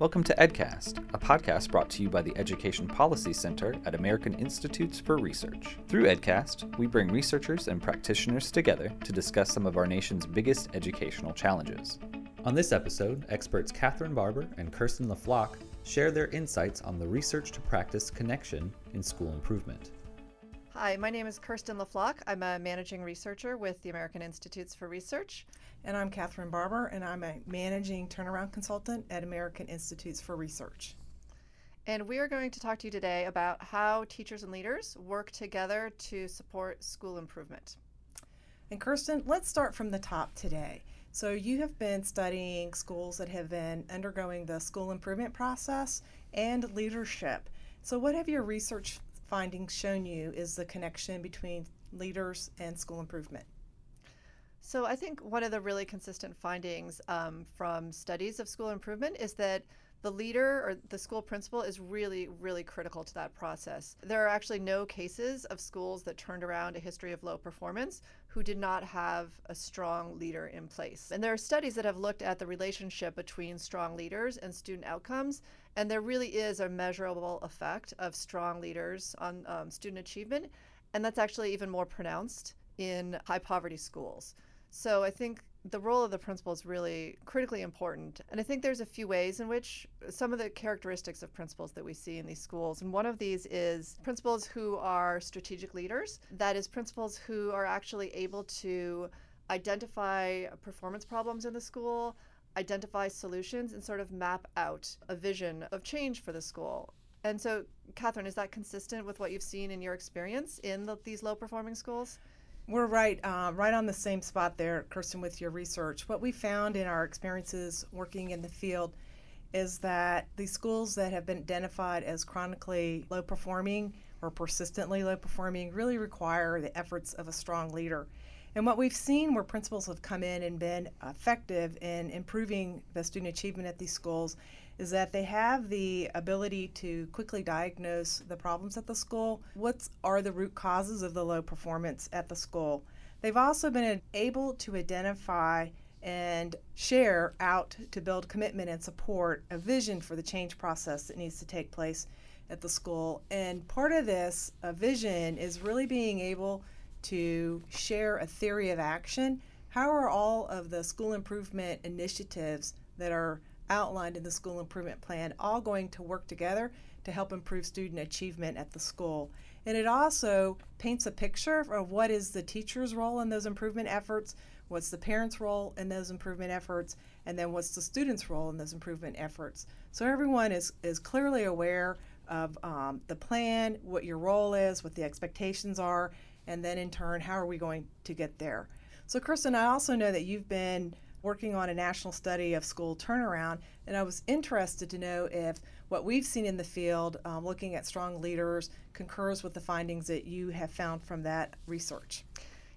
Welcome to EdCast, a podcast brought to you by the Education Policy Center at American Institutes for Research. Through EdCast, we bring researchers and practitioners together to discuss some of our nation's biggest educational challenges. On this episode, experts Catherine Barber and Kirsten Le Floch share their insights on the research to practice connection in school improvement. Hi, my name is Kirsten Le Floch. I'm a managing researcher with the American Institutes for Research. And I'm Catherine Barber, and I'm a managing turnaround consultant at American Institutes for Research. And we are going to talk to you today about how teachers and leaders work together to support school improvement. And Kirsten, let's start from the top today. So, you have been studying schools that have been undergoing the school improvement process and leadership. So, what have your research findings shown you is the connection between leaders and school improvement? So I think one of the really consistent findings um, from studies of school improvement is that the leader or the school principal is really, really critical to that process. There are actually no cases of schools that turned around a history of low performance who did not have a strong leader in place. And there are studies that have looked at the relationship between strong leaders and student outcomes, and there really is a measurable effect of strong leaders on um, student achievement, and that's actually even more pronounced in high poverty schools. So I think the role of the principal is really critically important. And I think there's a few ways in which some of the characteristics of principals that we see in these schools. And one of these is principals who are strategic leaders. That is, principals who are actually able to identify performance problems in the school, identify solutions, and sort of map out a vision of change for the school. And so, Catherine, is that consistent with what you've seen in your experience in the, these low performing schools? We're right, uh, right on the same spot there, Kirsten, with your research. What we found in our experiences working in the field is that the schools that have been identified as chronically low performing or persistently low performing really require the efforts of a strong leader. And what we've seen where principals have come in and been effective in improving the student achievement at these schools is that they have the ability to quickly diagnose the problems at the school. What are the root causes of the low performance at the school? They've also been able to identify and share out to build commitment and support a vision for the change process that needs to take place at the school. And part of this a vision is really being able to share a theory of action. How are all of the school improvement initiatives that are outlined in the school improvement plan all going to work together to help improve student achievement at the school. And it also paints a picture of what is the teacher's role in those improvement efforts, what's the parent's role in those improvement efforts, and then what's the student's role in those improvement efforts. So everyone is, is clearly aware of um, the plan, what your role is, what the expectations are, and then in turn, how are we going to get there? So, Kirsten, I also know that you've been working on a national study of school turnaround, and I was interested to know if what we've seen in the field, um, looking at strong leaders, concurs with the findings that you have found from that research.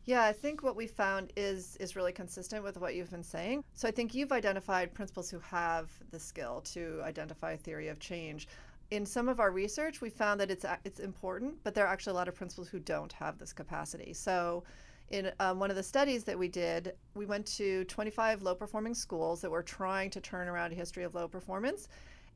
Yeah, I think what we found is is really consistent with what you've been saying. So I think you've identified principals who have the skill to identify theory of change. In some of our research, we found that it's it's important, but there are actually a lot of principals who don't have this capacity. So in um, one of the studies that we did, we went to 25 low performing schools that were trying to turn around a history of low performance.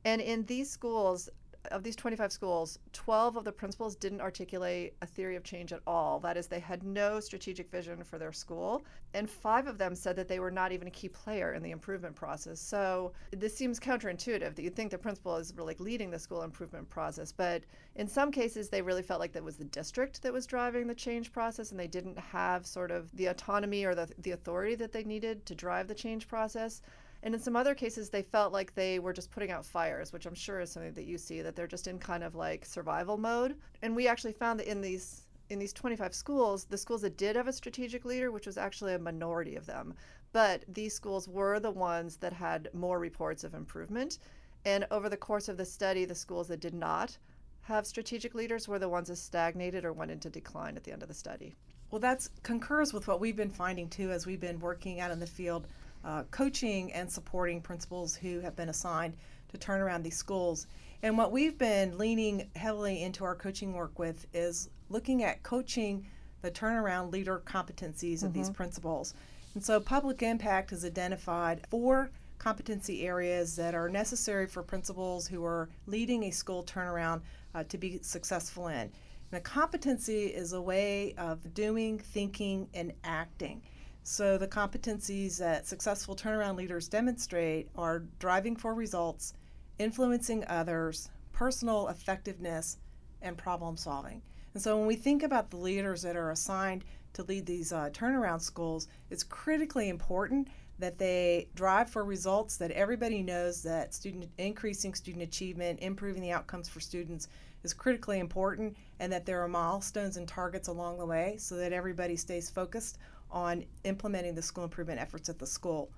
And in these schools, of these 25 schools, 12 of the principals didn't articulate a theory of change at all. That is, they had no strategic vision for their school. And five of them said that they were not even a key player in the improvement process. So this seems counterintuitive that you'd think the principal is really leading the school improvement process. But in some cases, they really felt like that was the district that was driving the change process and they didn't have sort of the autonomy or the, the authority that they needed to drive the change process. And in some other cases, they felt like they were just putting out fires, which I'm sure is something that you see that they're just in kind of like survival mode. And we actually found that in these in these 25 schools, the schools that did have a strategic leader, which was actually a minority of them, but these schools were the ones that had more reports of improvement. And over the course of the study, the schools that did not have strategic leaders were the ones that stagnated or went into decline at the end of the study. Well, that concurs with what we've been finding too as we've been working out in the field uh, coaching and supporting principals who have been assigned to turn around these schools. And what we've been leaning heavily into our coaching work with is looking at coaching the turnaround leader competencies mm-hmm. of these mm-hmm. principals. And so Public Impact has identified four competency areas that are necessary for principals who are leading a school turnaround uh, to be successful in. And a competency is a way of doing, thinking, and acting. So, the competencies that successful turnaround leaders demonstrate are driving for results, influencing others, personal effectiveness, and problem solving. And so, when we think about the leaders that are assigned to lead these uh, turnaround schools, it's critically important that they drive for results that everybody knows that student increasing student achievement improving the outcomes for students is critically important and that there are milestones and targets along the way so that everybody stays focused on implementing the school improvement efforts at the school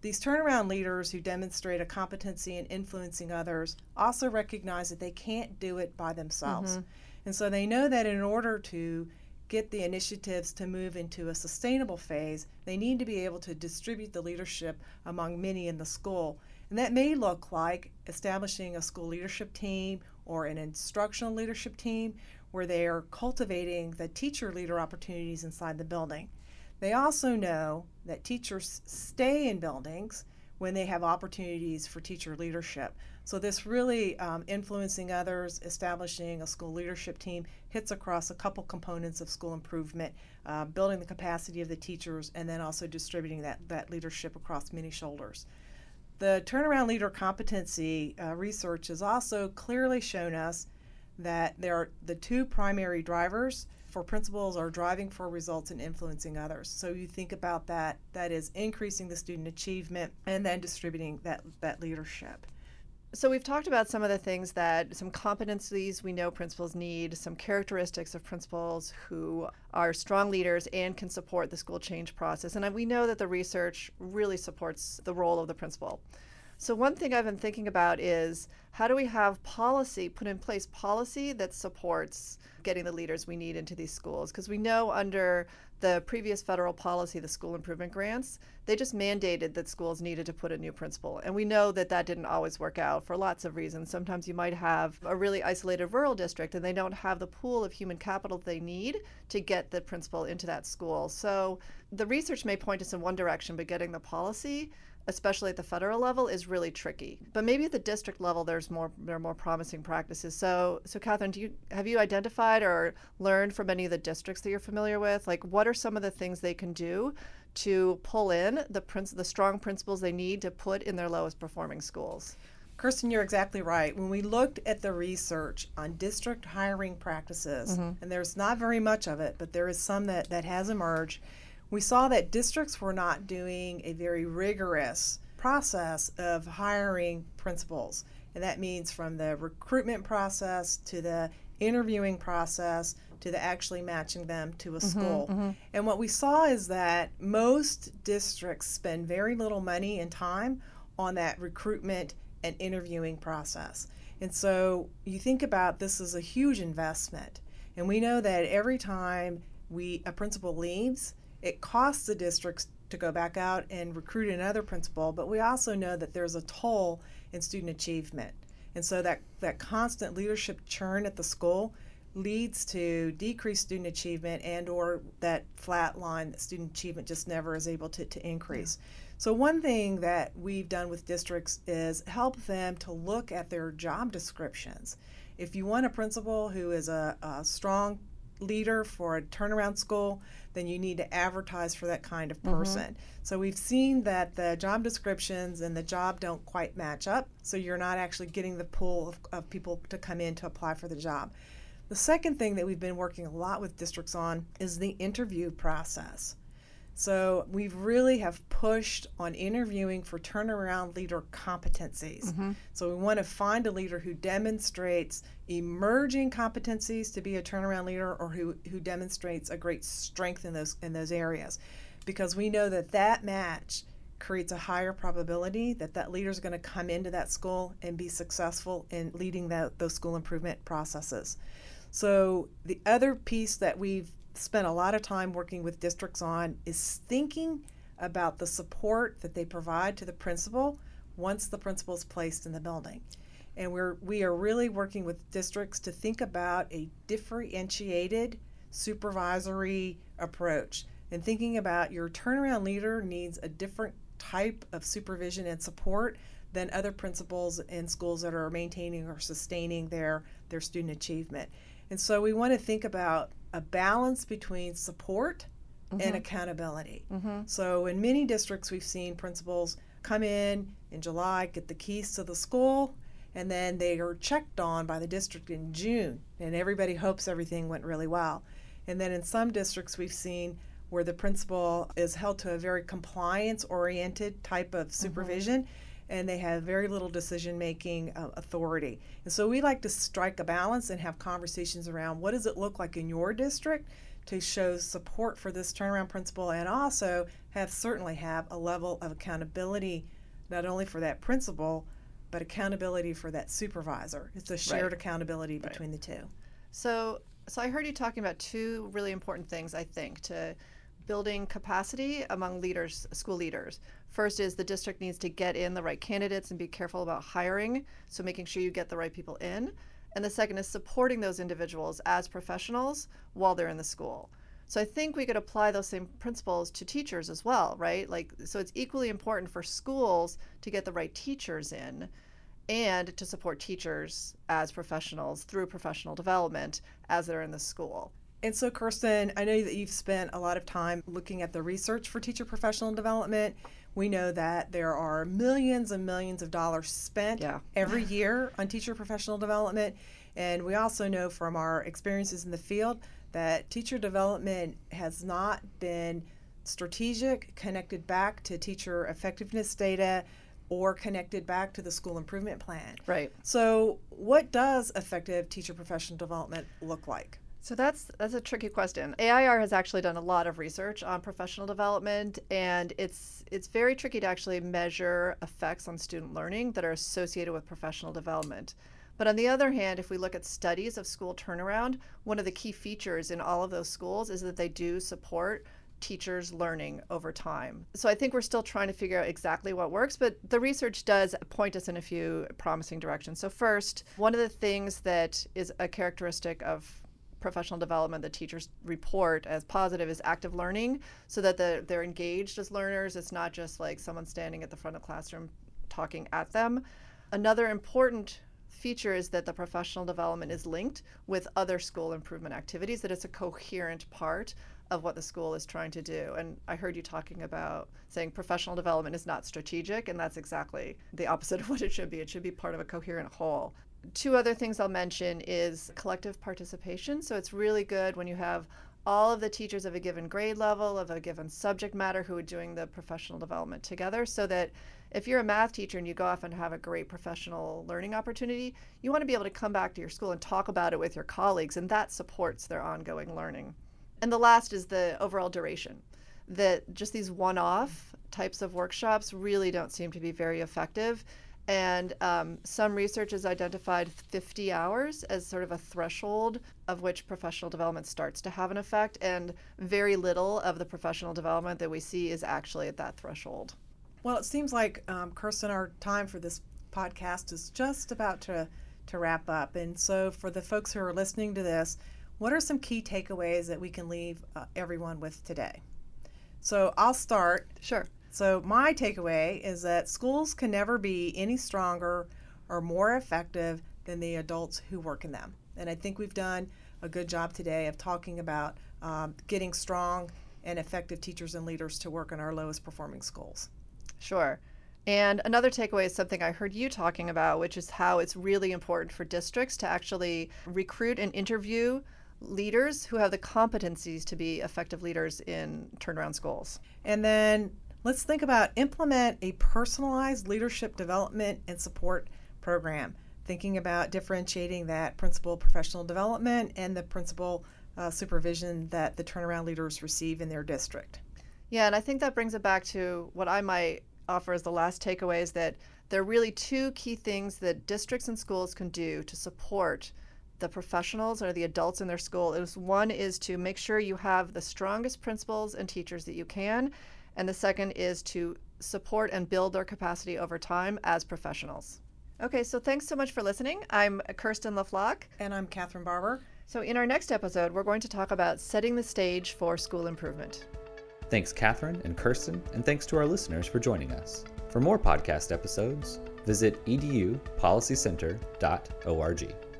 these turnaround leaders who demonstrate a competency in influencing others also recognize that they can't do it by themselves mm-hmm. and so they know that in order to get the initiatives to move into a sustainable phase, they need to be able to distribute the leadership among many in the school. And that may look like establishing a school leadership team or an instructional leadership team where they are cultivating the teacher leader opportunities inside the building. They also know that teachers stay in buildings when they have opportunities for teacher leadership. So, this really um, influencing others, establishing a school leadership team hits across a couple components of school improvement, uh, building the capacity of the teachers, and then also distributing that, that leadership across many shoulders. The turnaround leader competency uh, research has also clearly shown us that there are the two primary drivers for principals are driving for results and influencing others. So you think about that, that is increasing the student achievement and then distributing that, that leadership. So we've talked about some of the things that some competencies we know principals need, some characteristics of principals who are strong leaders and can support the school change process. And we know that the research really supports the role of the principal. So, one thing I've been thinking about is how do we have policy, put in place policy that supports getting the leaders we need into these schools? Because we know under the previous federal policy, the school improvement grants, they just mandated that schools needed to put a new principal. And we know that that didn't always work out for lots of reasons. Sometimes you might have a really isolated rural district and they don't have the pool of human capital they need to get the principal into that school. So the research may point us in one direction, but getting the policy especially at the federal level, is really tricky. But maybe at the district level, there's more there are more promising practices. So, so Catherine, do you have you identified or learned from any of the districts that you're familiar with? Like, what are some of the things they can do to pull in the princ- the strong principals they need to put in their lowest performing schools? Kirsten, you're exactly right. When we looked at the research on district hiring practices, mm-hmm. and there's not very much of it, but there is some that, that has emerged we saw that districts were not doing a very rigorous process of hiring principals. And that means from the recruitment process to the interviewing process to the actually matching them to a mm-hmm, school. Mm-hmm. And what we saw is that most districts spend very little money and time on that recruitment and interviewing process. And so you think about this as a huge investment. And we know that every time we a principal leaves, it costs the districts to go back out and recruit another principal, but we also know that there's a toll in student achievement. And so that, that constant leadership churn at the school leads to decreased student achievement and or that flat line that student achievement just never is able to, to increase. Yeah. So one thing that we've done with districts is help them to look at their job descriptions. If you want a principal who is a, a strong leader for a turnaround school, then you need to advertise for that kind of mm-hmm. person. Mm-hmm. So we've seen that the job descriptions and the job don't quite match up, so you're not actually getting the pool of, of people to come in to apply for the job. The second thing that we've been working a lot with districts on is the interview process. So we really have pushed on interviewing for turnaround leader competencies. Mm-hmm. So we want to find a leader who demonstrates emerging competencies to be a turnaround leader or who, who demonstrates a great strength in those in those areas. Because we know that that match creates a higher probability that that leader is going to come into that school and be successful in leading that, those school improvement processes. So the other piece that we've spent a lot of time working with districts on is thinking about the support that they provide to the principal once the principal is placed in the building. And we're we are really working with districts to think about a differentiated supervisory approach and thinking about your turnaround leader needs a different type of supervision and support than other principals in schools that are maintaining or sustaining their, their student achievement. And so we want to think about a balance between support mm-hmm. and accountability. Mm-hmm. So in many districts, we've seen principals come in in July, get the keys to the school, and then they are checked on by the district in June, and everybody hopes everything went really well. And then in some districts, we've seen where the principal is held to a very compliance oriented type of mm-hmm. supervision. Mm-hmm. And they have very little decision making uh, authority. And so we like to strike a balance and have conversations around what does it look like in your district to show support for this turnaround principal and also have certainly have a level of accountability not only for that principal but accountability for that supervisor. It's a shared right. accountability between right. the two. So, so I heard you talking about two really important things. I think to building capacity among leaders, school leaders. First is the district needs to get in the right candidates and be careful about hiring, so making sure you get the right people in. And the second is supporting those individuals as professionals while they're in the school. So I think we could apply those same principles to teachers as well, right? Like so it's equally important for schools to get the right teachers in and to support teachers as professionals through professional development as they're in the school. And so, Kirsten, I know that you've spent a lot of time looking at the research for teacher professional development. We know that there are millions and millions of dollars spent yeah. every year on teacher professional development. And we also know from our experiences in the field that teacher development has not been strategic, connected back to teacher effectiveness data, or connected back to the school improvement plan. Right. So, what does effective teacher professional development look like? So that's that's a tricky question. AIR has actually done a lot of research on professional development and it's it's very tricky to actually measure effects on student learning that are associated with professional development. But on the other hand, if we look at studies of school turnaround, one of the key features in all of those schools is that they do support teachers learning over time. So I think we're still trying to figure out exactly what works, but the research does point us in a few promising directions. So first, one of the things that is a characteristic of professional development that teachers report as positive is active learning so that the, they're engaged as learners. It's not just like someone standing at the front of the classroom talking at them. Another important feature is that the professional development is linked with other school improvement activities, that it's a coherent part of what the school is trying to do. And I heard you talking about saying professional development is not strategic, and that's exactly the opposite of what it should be. It should be part of a coherent whole. Two other things I'll mention is collective participation. So it's really good when you have all of the teachers of a given grade level, of a given subject matter who are doing the professional development together so that if you're a math teacher and you go off and have a great professional learning opportunity, you want to be able to come back to your school and talk about it with your colleagues, and that supports their ongoing learning. And the last is the overall duration. That just these one off types of workshops really don't seem to be very effective. And um, some research has identified 50 hours as sort of a threshold of which professional development starts to have an effect. And very little of the professional development that we see is actually at that threshold. Well, it seems like, um, Kirsten, our time for this podcast is just about to, to wrap up. And so, for the folks who are listening to this, what are some key takeaways that we can leave uh, everyone with today? So, I'll start. Sure. So, my takeaway is that schools can never be any stronger or more effective than the adults who work in them. And I think we've done a good job today of talking about um, getting strong and effective teachers and leaders to work in our lowest performing schools. Sure. And another takeaway is something I heard you talking about, which is how it's really important for districts to actually recruit and interview leaders who have the competencies to be effective leaders in turnaround schools. And then let's think about implement a personalized leadership development and support program, thinking about differentiating that principal professional development and the principal uh, supervision that the turnaround leaders receive in their district. Yeah, and I think that brings it back to what I might offer as the last takeaway is that there are really two key things that districts and schools can do to support the professionals or the adults in their school. Is one is to make sure you have the strongest principals and teachers that you can, and the second is to support and build their capacity over time as professionals. Okay, so thanks so much for listening. I'm Kirsten Le Floch. And I'm Catherine Barber. So, in our next episode, we're going to talk about setting the stage for school improvement. Thanks, Catherine and Kirsten, and thanks to our listeners for joining us. For more podcast episodes, visit edupolicycenter.org.